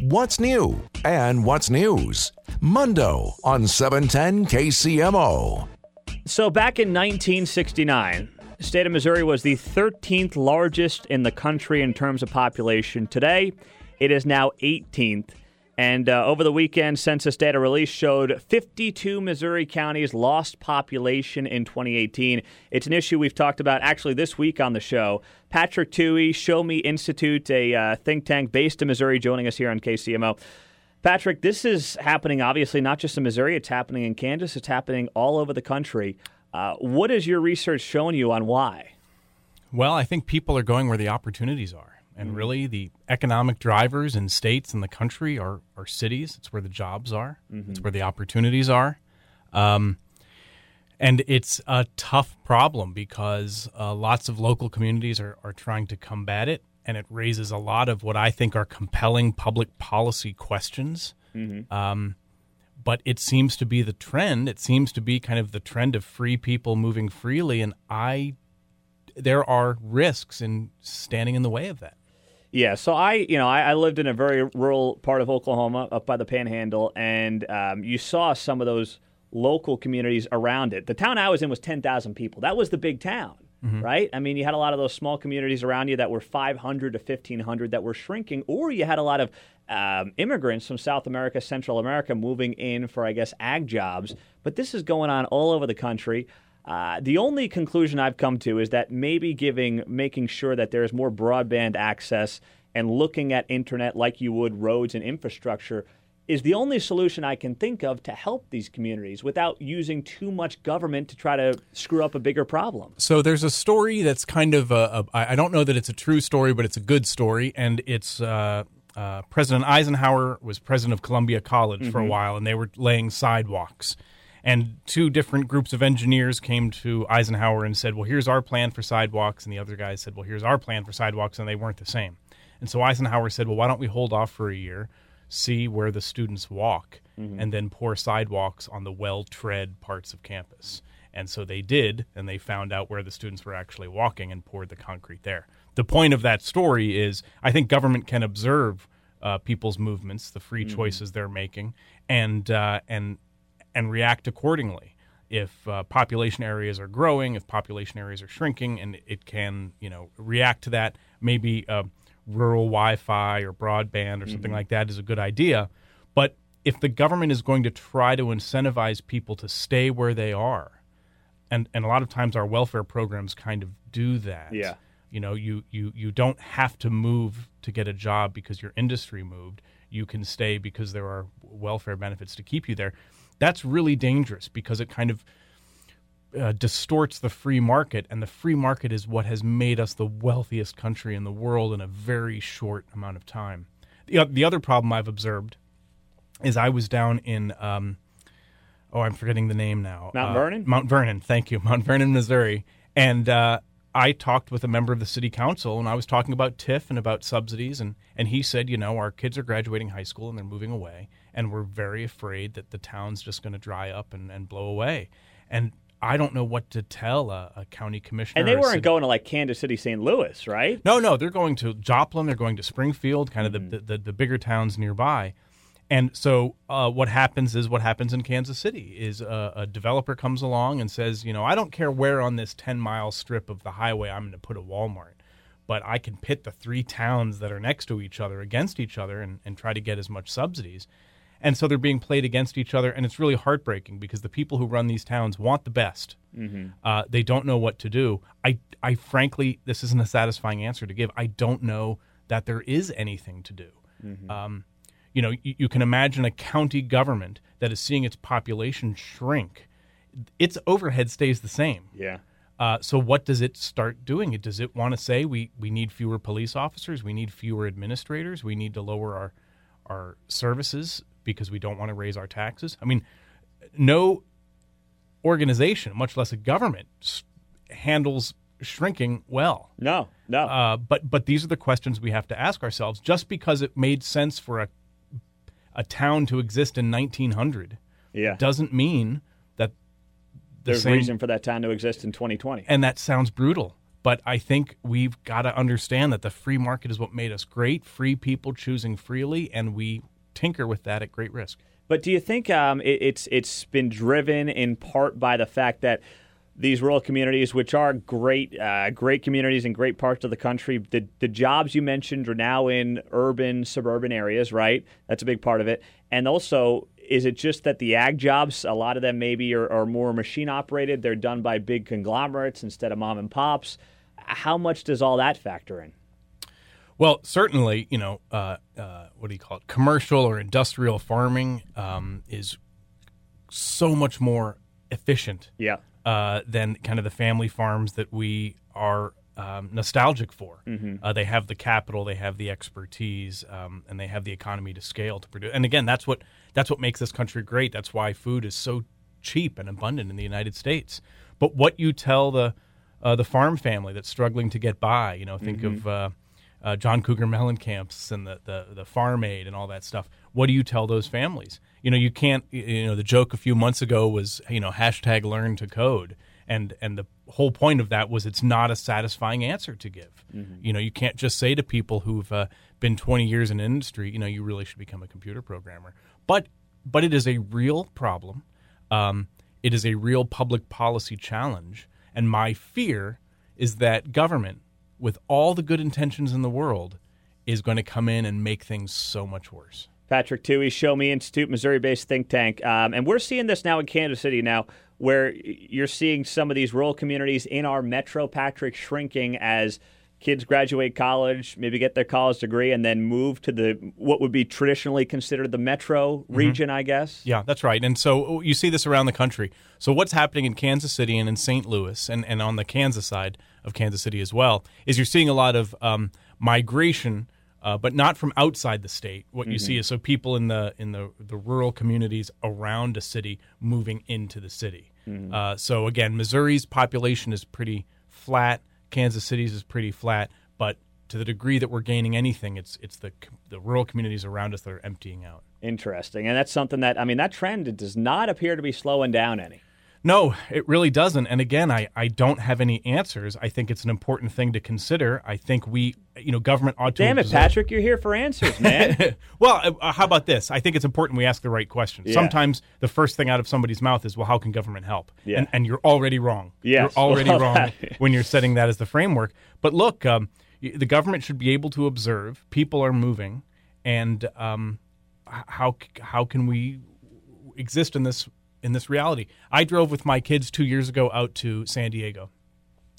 What's new and what's news? Mundo on 710 KCMO. So back in 1969, the state of Missouri was the 13th largest in the country in terms of population. Today, it is now 18th. And uh, over the weekend, census data release showed 52 Missouri counties lost population in 2018. It's an issue we've talked about actually this week on the show. Patrick Tuohey, Show Me Institute, a uh, think tank based in Missouri, joining us here on KCMO. Patrick, this is happening obviously not just in Missouri, it's happening in Kansas, it's happening all over the country. Uh, what has your research shown you on why? Well, I think people are going where the opportunities are. And really, the economic drivers in states and the country are, are cities. It's where the jobs are, mm-hmm. it's where the opportunities are. Um, and it's a tough problem because uh, lots of local communities are, are trying to combat it. And it raises a lot of what I think are compelling public policy questions. Mm-hmm. Um, but it seems to be the trend. It seems to be kind of the trend of free people moving freely. And I, there are risks in standing in the way of that. Yeah, so I, you know, I, I, lived in a very rural part of Oklahoma, up by the Panhandle, and um, you saw some of those local communities around it. The town I was in was ten thousand people. That was the big town, mm-hmm. right? I mean, you had a lot of those small communities around you that were five hundred to fifteen hundred that were shrinking, or you had a lot of um, immigrants from South America, Central America moving in for, I guess, ag jobs. But this is going on all over the country. Uh, the only conclusion I've come to is that maybe giving, making sure that there is more broadband access and looking at internet like you would roads and infrastructure is the only solution I can think of to help these communities without using too much government to try to screw up a bigger problem. So there's a story that's kind of a, a I don't know that it's a true story, but it's a good story, and it's uh, uh, President Eisenhower was president of Columbia College mm-hmm. for a mm-hmm. while, and they were laying sidewalks and two different groups of engineers came to Eisenhower and said, "Well, here's our plan for sidewalks," and the other guys said, "Well, here's our plan for sidewalks," and they weren't the same. And so Eisenhower said, "Well, why don't we hold off for a year, see where the students walk, mm-hmm. and then pour sidewalks on the well-tread parts of campus." And so they did, and they found out where the students were actually walking and poured the concrete there. The point of that story is, I think government can observe uh, people's movements, the free mm-hmm. choices they're making, and uh, and and react accordingly. If uh, population areas are growing, if population areas are shrinking, and it can, you know, react to that. Maybe uh, rural Wi-Fi or broadband or something mm-hmm. like that is a good idea. But if the government is going to try to incentivize people to stay where they are, and and a lot of times our welfare programs kind of do that. Yeah. You know, you you you don't have to move to get a job because your industry moved. You can stay because there are welfare benefits to keep you there that's really dangerous because it kind of uh, distorts the free market, and the free market is what has made us the wealthiest country in the world in a very short amount of time. The, the other problem I've observed is I was down in, um, oh, I'm forgetting the name now. Mount uh, Vernon? Mount Vernon, thank you. Mount Vernon, Missouri. And uh, I talked with a member of the city council, and I was talking about TIF and about subsidies, and, and he said, you know, our kids are graduating high school and they're moving away and we're very afraid that the town's just going to dry up and, and blow away. And I don't know what to tell a, a county commissioner. And they weren't going to like Kansas City, St. Louis, right? No, no, they're going to Joplin. They're going to Springfield, kind of mm-hmm. the, the, the bigger towns nearby. And so, uh, what happens is what happens in Kansas City is a, a, developer comes along and says, you know, I don't care where on this ten mile strip of the highway I'm going to put a Walmart, but I can pit the three towns that are next to each other against each other and, and try to get as much subsidies and so they're being played against each other, and it's really heartbreaking because the people who run these towns want the best. Mm-hmm. Uh, they don't know what to do. I, I frankly, this isn't a satisfying answer to give. I don't know that there is anything to do. Mm-hmm. Um, you know, you, you can imagine a county government that is seeing its population shrink. Its overhead stays the same. Yeah. Uh, so what does it start doing? It does it want to say we we need fewer police officers, we need fewer administrators, we need to lower our our services because we don't want to raise our taxes? I mean, no organization, much less a government, handles shrinking well. No, no. Uh, but but these are the questions we have to ask ourselves. Just because it made sense for a a town to exist in 1900, yeah. doesn't mean that the there's same, reason for that town to exist in 2020. And that sounds brutal. but I think we've got to understand that the free market is what made us great. Free people choosing freely, and we tinker with that at great risk. But do you think um, it, it's it's been driven in part by the fact that these rural communities, which are great, uh, great communities in great parts of the country, the, the jobs you mentioned are now in urban, suburban areas, right? That's a big part of it. And also, is it just that the ag jobs, a lot of them maybe are, are more machine operated? They're done by big conglomerates instead of mom and pops. How much does all that factor in? Well, certainly, you know, uh, uh, what do you call it? Commercial or industrial farming um, is so much more efficient Yeah. Uh, than kind of the family farms that we are um, nostalgic for. Uh, they have the capital, they have the expertise, um, and they have the economy to scale to produce. And again, that's what that's what makes this country great. That's why food is so cheap and abundant in the United States. But what you tell the uh, the farm family that's struggling to get by, you know, think of uh, uh, John Cougar Mellencamp's and the, the the farm aid and all that stuff. What do you tell those families? You know, you can't. You know, the joke a few months ago was, you know, hashtag learn to code, and and the whole point of that was it's not a satisfying answer to give. You know, you can't just say to people who've uh, been 20 years in industry, you know, you really should become a computer programmer. But but it is a real problem. Um, it is a real public policy challenge, and my fear is that government, with all the good intentions in the world, is going to come in and make things so much worse. Patrick Tuohey, Show Me Institute, Missouri-based think tank, um, and we're seeing this now in Kansas City now, where you're seeing some of these rural communities in our metro, Patrick, shrinking as kids graduate college, maybe get their college degree, and then move to the what would be traditionally considered the metro region, I guess. Yeah, that's right. And so you see this around the country. So what's happening in Kansas City and in St. Louis, and, and on the Kansas side of Kansas City as well, is you're seeing a lot of um, migration, uh, but not from outside the state. What you see is so people in the in the, the rural communities around a city moving into the city. Uh, so again, Missouri's population is pretty flat. Kansas City's is pretty flat, but to the degree that we're gaining anything, it's it's the the rural communities around us that are emptying out. Interesting, and that's something that I mean that trend does not appear to be slowing down any. No, it really doesn't. And again, I, I don't have any answers. I think it's an important thing to consider. I think we, you know, government ought to. Damn it, observe- Patrick, you're here for answers, man. well, uh, how about this? I think it's important we ask the right questions. Yeah. Sometimes the first thing out of somebody's mouth is, well, how can government help? Yeah. And, and you're already wrong. Yes. You're already Well, wrong when you're setting that as the framework. But look, um, the government should be able to observe people are moving, and um, how how can we exist in this in this reality? I drove with my kids two years ago out to San Diego.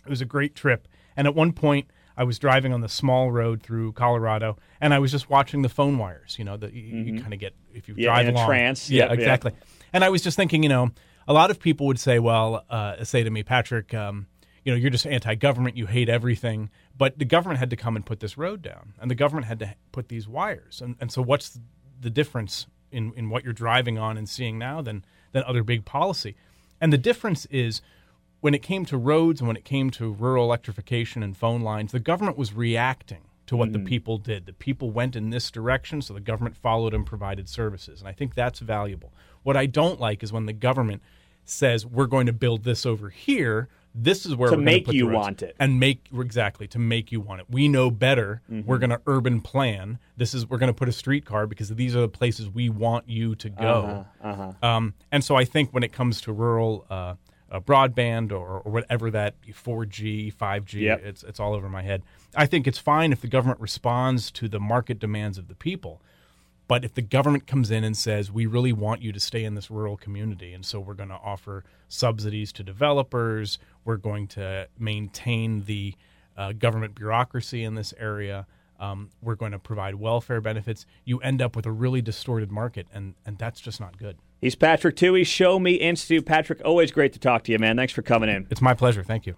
It was a great trip. And at one point, I was driving on the small road through Colorado, and I was just watching the phone wires. You know, that you, you kind of get if you Mm-hmm. Yeah, drive in a along. trance. Yeah, Yep, yep. exactly. And I was just thinking, you know, a lot of people would say, well, uh, say to me, Patrick, um, you know, you're just anti-government, you hate everything. But the government had to come and put this road down, and the government had to put these wires. And, and so, what's the difference in, in what you're driving on and seeing now than than other big policy? And the difference is when it came to roads and when it came to rural electrification and phone lines, the government was reacting to what the mm. people did. The people went in this direction, so the government followed and provided services. And I think that's valuable. What I don't like is when the government says, we're going to build this over here. This is where To make you roads." want it. and make exactly to make you want it. We know better. Mm-hmm. We're going to urban plan. This is we're going to put a streetcar because these are the places we want you to go. Uh-huh, Um, and so I think when it comes to rural uh, uh, broadband or, or whatever that 4G, 5G, Yep. it's it's all over my head. I think it's fine if the government responds to the market demands of the people. But if the government comes in and says, we really want you to stay in this rural community, and so we're going to offer subsidies to developers, we're going to maintain the uh, government bureaucracy in this area, um, we're going to provide welfare benefits, you end up with a really distorted market, and, and that's just not good. He's Patrick Tuohey, Show Me Institute. Patrick, always great to talk to you, man. Thanks for coming in. It's my pleasure. Thank you.